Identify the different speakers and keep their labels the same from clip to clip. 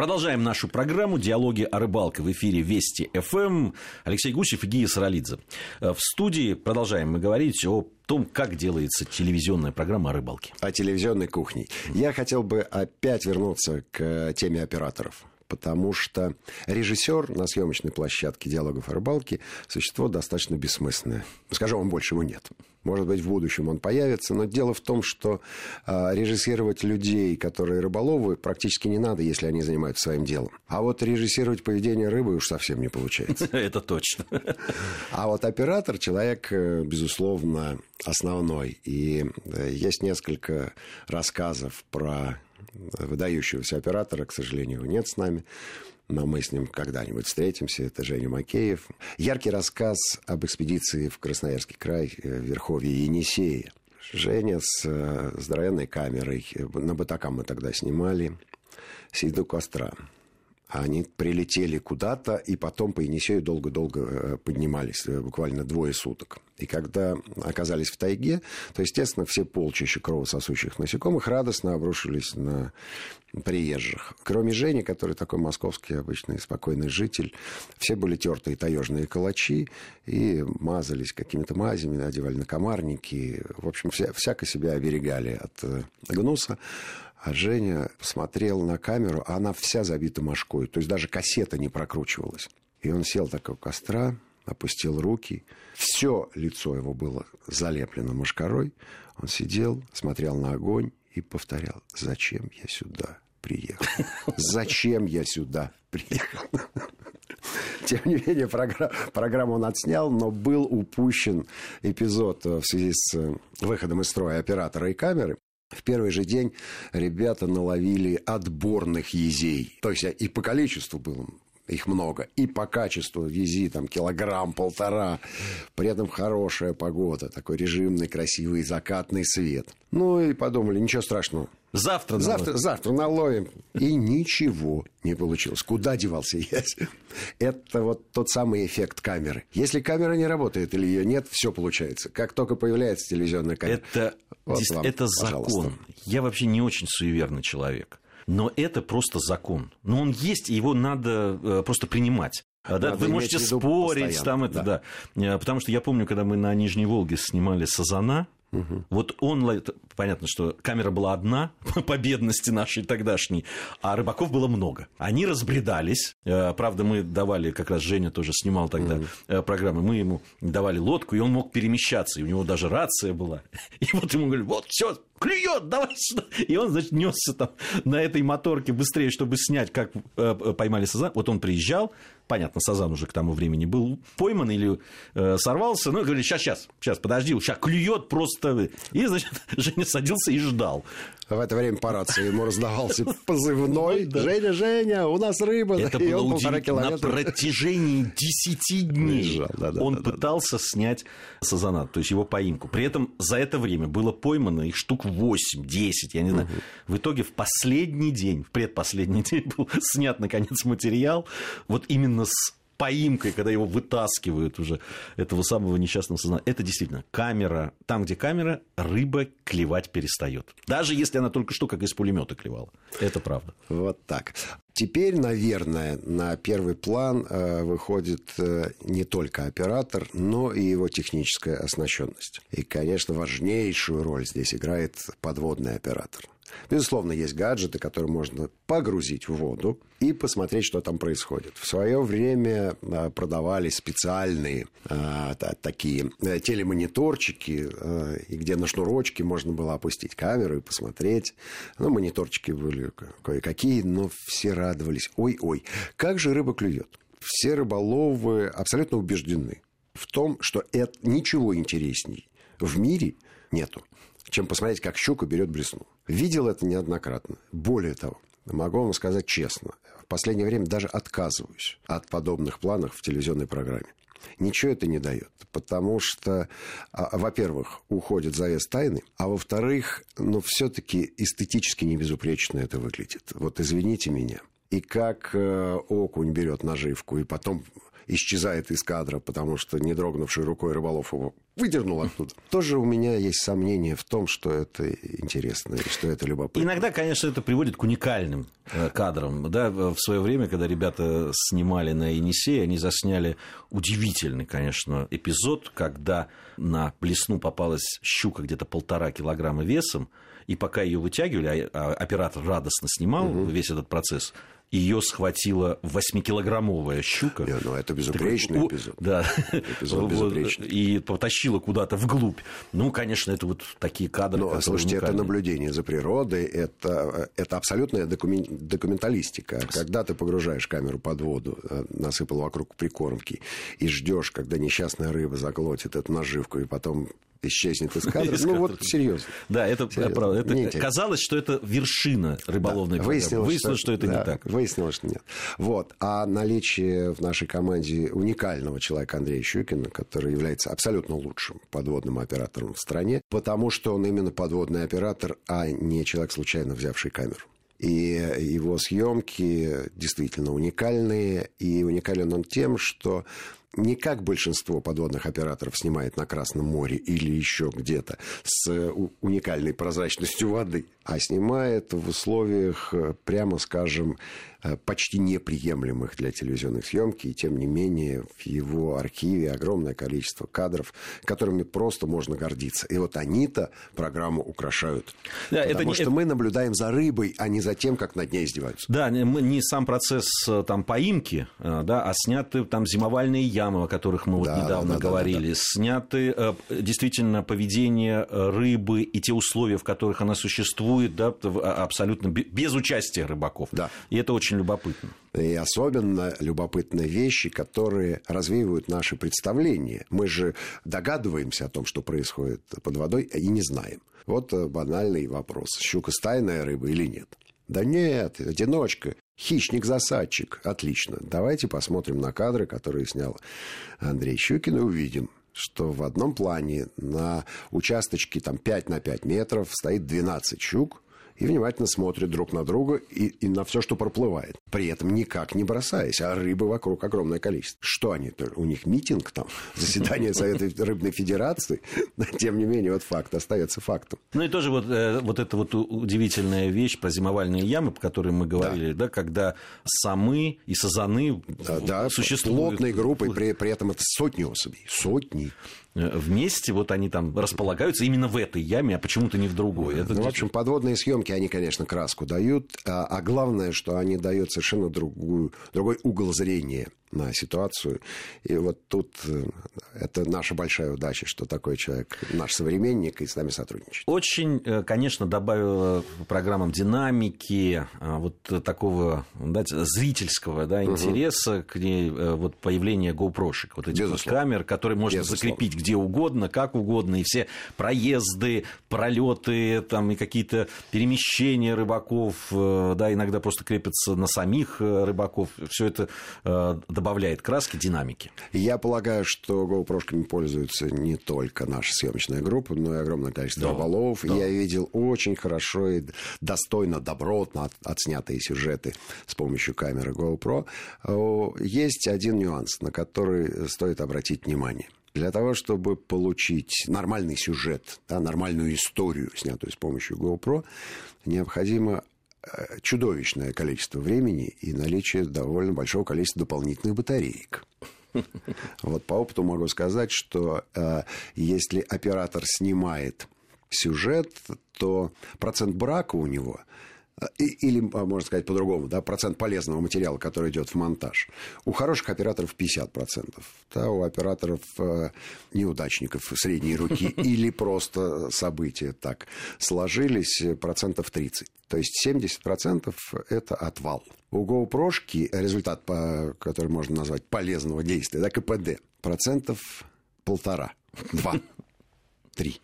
Speaker 1: Продолжаем нашу программу «Диалоги о рыбалке» в эфире Вести ФМ. Алексей Гусев и Гия Саралидзе. В студии продолжаем мы говорить о том, как делается телевизионная программа о рыбалке.
Speaker 2: О телевизионной кухне. Я хотел бы опять вернуться к теме операторов потому что режиссер на съемочной площадке диалогов о рыбалке существо достаточно бессмысленное. Скажу вам больше, его нет. Может быть, в будущем он появится, но дело в том, что э, режиссировать людей, которые рыболовы, практически не надо, если они занимаются своим делом. А вот режиссировать поведение рыбы уж совсем не получается.
Speaker 1: Это точно.
Speaker 2: А вот оператор человек, э, безусловно, основной. И э, есть несколько рассказов про выдающегося оператора, к сожалению, нет с нами, но мы с ним когда-нибудь встретимся. Это Женя Макеев. Яркий рассказ об экспедиции в Красноярский край в э, Верховье Енисея. Женя с э, здоровенной камерой, на Батакам мы тогда снимали, сидит у Они прилетели куда-то и потом по Енисею долго-долго э, поднимались, буквально двое суток. И когда оказались в тайге, то, естественно, все полчища кровососущих насекомых радостно обрушились на приезжих. Кроме Жени, который такой московский обычный спокойный житель, все были тертые таежные калачи и мазались какими-то мазями, одевали на комарники. В общем, вся, всяко себя оберегали от э, гнуса. А Женя смотрел на камеру, а она вся забита мошкой. То есть даже кассета не прокручивалась. И он сел так у костра, опустил руки. Все лицо его было залеплено мошкарой. Он сидел, смотрел на огонь и повторял, зачем я сюда приехал? Зачем я сюда приехал? Тем не менее, программ, программу он отснял, но был упущен эпизод в связи с выходом из строя оператора и камеры. В первый же день ребята наловили отборных езей. То есть и по количеству было их много. И по качеству вези там килограмм-полтора. При этом хорошая погода, такой режимный, красивый закатный свет. Ну и подумали, ничего страшного.
Speaker 1: Завтра
Speaker 2: наловим. Завтра, завтра наловим. И ничего не получилось. Куда девался я? Это вот тот самый эффект камеры. Если камера не работает или ее нет, все получается. Как только появляется телевизионная камера.
Speaker 1: Это, вот вам, это закон. Я вообще не очень суеверный человек но это просто закон. Но он есть, и его надо э, просто принимать. Да, вы можете спорить, там это, да. да. Э, потому что я помню, когда мы на Нижней Волге снимали Сазана, Угу. Вот он, понятно, что камера была одна по бедности нашей тогдашней, а рыбаков было много. Они разбредались. Э, правда, мы давали, как раз Женя тоже снимал тогда угу. программы, мы ему давали лодку, и он мог перемещаться, и у него даже рация была. И вот ему говорили, вот, все, клюет, давай сюда. И он, значит, несся там на этой моторке быстрее, чтобы снять, как э, поймали сазан. Вот он приезжал, понятно, сазан уже к тому времени был пойман или э, сорвался, ну, и говорили, сейчас, сейчас, сейчас, подожди, сейчас клюет просто. И, значит, Женя садился и ждал.
Speaker 2: В это время по рации ему раздавался позывной. Женя, Женя, у нас рыба.
Speaker 1: Это было удивительно. На протяжении 10 дней он пытался снять сазана, то есть его поимку. При этом за это время было поймано их штук 8-10, я не знаю. В итоге в последний день, в предпоследний день был снят, наконец, материал вот именно с поимкой, когда его вытаскивают уже, этого самого несчастного сознания. Это действительно камера. Там, где камера, рыба клевать перестает. Даже если она только что как из пулемета клевала. Это правда.
Speaker 2: Вот так. Теперь, наверное, на первый план э, выходит э, не только оператор, но и его техническая оснащенность. И, конечно, важнейшую роль здесь играет подводный оператор. Безусловно, есть гаджеты, которые можно погрузить в воду и посмотреть, что там происходит. В свое время а, продавались специальные а, такие э, телемониторчики, а, где на шнурочке можно было опустить камеру и посмотреть. Ну, мониторчики были кое-какие, но все радовались. Ой-ой, как же рыба клюет? Все рыболовы абсолютно убеждены в том, что это ничего интересней в мире нету чем посмотреть, как щука берет блесну. Видел это неоднократно. Более того, могу вам сказать честно, в последнее время даже отказываюсь от подобных планов в телевизионной программе. Ничего это не дает, потому что, а, во-первых, уходит завес тайны, а во-вторых, ну, все-таки эстетически не безупречно это выглядит. Вот извините меня. И как э, окунь берет наживку, и потом исчезает из кадра, потому что не дрогнувший рукой рыболов его выдернул оттуда. Тоже у меня есть сомнение в том, что это интересно и что это любопытно.
Speaker 1: Иногда, конечно, это приводит к уникальным э, кадрам. Да, в свое время, когда ребята снимали на Енисее, они засняли удивительный, конечно, эпизод, когда на блесну попалась щука где-то полтора килограмма весом, и пока ее вытягивали, а, а оператор радостно снимал угу. весь этот процесс, ее схватила восьмикилограммовая щука.
Speaker 2: Не, ну, это безупречный так, эпизод.
Speaker 1: Да. Эпизод безупречный. И потащила куда-то вглубь. Ну, конечно, это вот такие кадры. Ну,
Speaker 2: слушайте, уникальные. это наблюдение за природой, это, это абсолютная документалистика. Когда ты погружаешь камеру под воду, э, насыпал вокруг прикормки, и ждешь, когда несчастная рыба заглотит эту наживку, и потом исчезнет из кадра. ну, вот серьезно.
Speaker 1: Да, это правда. Это, казалось, что это вершина рыболовной да,
Speaker 2: выяснилось, выяснилось, что, что это да, не так. Выяснилось, что нет. Вот. А наличие в нашей команде уникального человека Андрея Щукина, который является абсолютно лучшим подводным оператором в стране, потому что он именно подводный оператор, а не человек, случайно взявший камеру. И его съемки действительно уникальные. И уникален он тем, что не как большинство подводных операторов снимает на Красном море или еще где-то с уникальной прозрачностью воды, а снимает в условиях, э, прямо скажем, э, почти неприемлемых для телевизионной съемки, и тем не менее в его архиве огромное количество кадров, которыми просто можно гордиться. И вот они-то программу украшают. Да, потому это не, что это... мы наблюдаем за рыбой, а не за тем, как над ней издеваются.
Speaker 1: Да, не сам процесс э, там поимки, да, а сняты там зимовальные ямы, о которых мы вот да, недавно да, говорили, да, да, да. сняты действительно поведение рыбы и те условия, в которых она существует, существует да, а, абсолютно без участия рыбаков. Да. И это очень любопытно.
Speaker 2: И особенно любопытны вещи, которые развеивают наши представления. Мы же догадываемся о том, что происходит под водой, и не знаем. Вот э, банальный вопрос. Щука стайная рыба или нет? Да нет, одиночка. Хищник-засадчик. Отлично. Давайте посмотрим на кадры, которые снял Андрей Щукин, и увидим, что в одном плане на участочке там 5 на 5 метров стоит 12 щук, и внимательно смотрят друг на друга и, и на все, что проплывает. При этом никак не бросаясь, а рыбы вокруг огромное количество. Что они? У них митинг там, заседание Совета Рыбной Федерации. Тем не менее, вот факт остается фактом.
Speaker 1: Ну и тоже вот, э, вот эта вот удивительная вещь про зимовальные ямы, по которой мы говорили, да, да когда самы и сазаны да,
Speaker 2: существуют. плотной группой, при, при этом это сотни особей. Сотни.
Speaker 1: Э, вместе, вот они там располагаются именно в этой яме, а почему-то не в другой.
Speaker 2: Это ну, в общем, подводные съемки, они, конечно, краску дают, а, а главное, что они дают совершенно другую, другой угол зрения на ситуацию. И вот тут э, это наша большая удача, что такой человек наш современник и с нами сотрудничает.
Speaker 1: Очень, э, конечно, добавила программам динамики, а, вот такого да, зрительского да, интереса угу. к ней вот появление GoPro-шек, вот этих вот камер, которые можно Безусловно. закрепить где угодно, как угодно, и все проезды, пролеты, там и какие-то перемещения рыбаков, э, да, иногда просто крепятся на самих рыбаков, все это добавляет краски, динамики.
Speaker 2: Я полагаю, что GoPro пользуются не только наша съемочная группа, но и огромное количество да, рыболовов. Да. Я видел очень хорошо и достойно, добротно от, отснятые сюжеты с помощью камеры GoPro. Есть один нюанс, на который стоит обратить внимание. Для того, чтобы получить нормальный сюжет, да, нормальную историю, снятую с помощью GoPro, необходимо чудовищное количество времени и наличие довольно большого количества дополнительных батареек. Вот по опыту могу сказать, что э, если оператор снимает сюжет, то процент брака у него или, а, можно сказать по-другому, да, процент полезного материала, который идет в монтаж. У хороших операторов 50%, да, у операторов э, неудачников средней руки или просто события так сложились процентов 30. То есть 70% это отвал. У GoPro результат, по, который можно назвать полезного действия, да, КПД, процентов полтора, два, три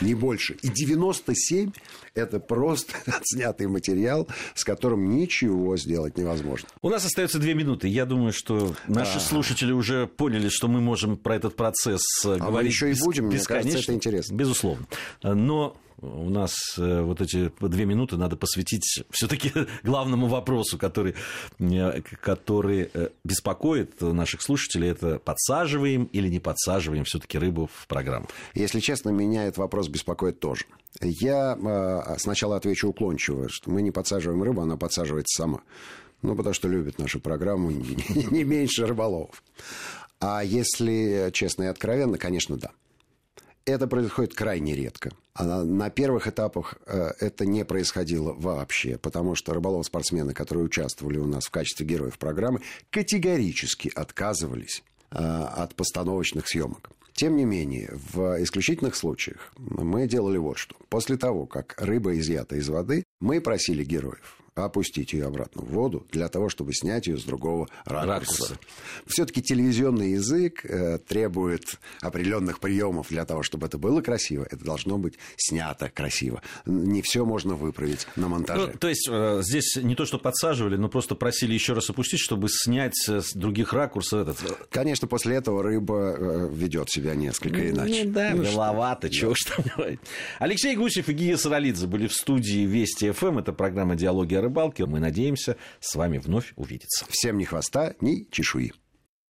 Speaker 2: не больше. И 97 – это просто отснятый материал, с которым ничего сделать невозможно.
Speaker 1: У нас остается две минуты. Я думаю, что наши а... слушатели уже поняли, что мы можем про этот процесс
Speaker 2: а
Speaker 1: говорить
Speaker 2: еще и будем, мне кажется, это интересно.
Speaker 1: Безусловно. Но у нас э, вот эти две минуты надо посвятить все-таки главному вопросу, который, э, который э, беспокоит наших слушателей. Это подсаживаем или не подсаживаем все-таки рыбу в программу?
Speaker 2: Если честно, меня этот вопрос беспокоит тоже. Я сначала отвечу уклончиво, что мы не подсаживаем рыбу, она подсаживается сама. Ну, потому что любит нашу программу не меньше рыболовов. А если честно и откровенно, конечно, да. Это происходит крайне редко. На первых этапах э, это не происходило вообще, потому что рыболов-спортсмены, которые участвовали у нас в качестве героев программы, категорически отказывались э, от постановочных съемок. Тем не менее, в исключительных случаях мы делали вот что. После того, как рыба изъята из воды, мы просили героев опустить ее обратно в воду для того, чтобы снять ее с другого ракурса. Все-таки телевизионный язык э, требует определенных приемов для того, чтобы это было красиво. Это должно быть снято красиво. Не все можно выправить на монтаже.
Speaker 1: Ну, то есть э, здесь не то, что подсаживали, но просто просили еще раз опустить, чтобы снять с других ракурсов этот.
Speaker 2: Конечно, после этого рыба э, ведет себя несколько ну, иначе.
Speaker 1: Ну, да, ну, миловато, чего уж там Алексей Гусев и Гия Саралидзе были в студии Вести ФМ. Это программа «Диалоги о рыбалке. Мы надеемся с вами вновь увидеться.
Speaker 2: Всем ни хвоста, ни чешуи.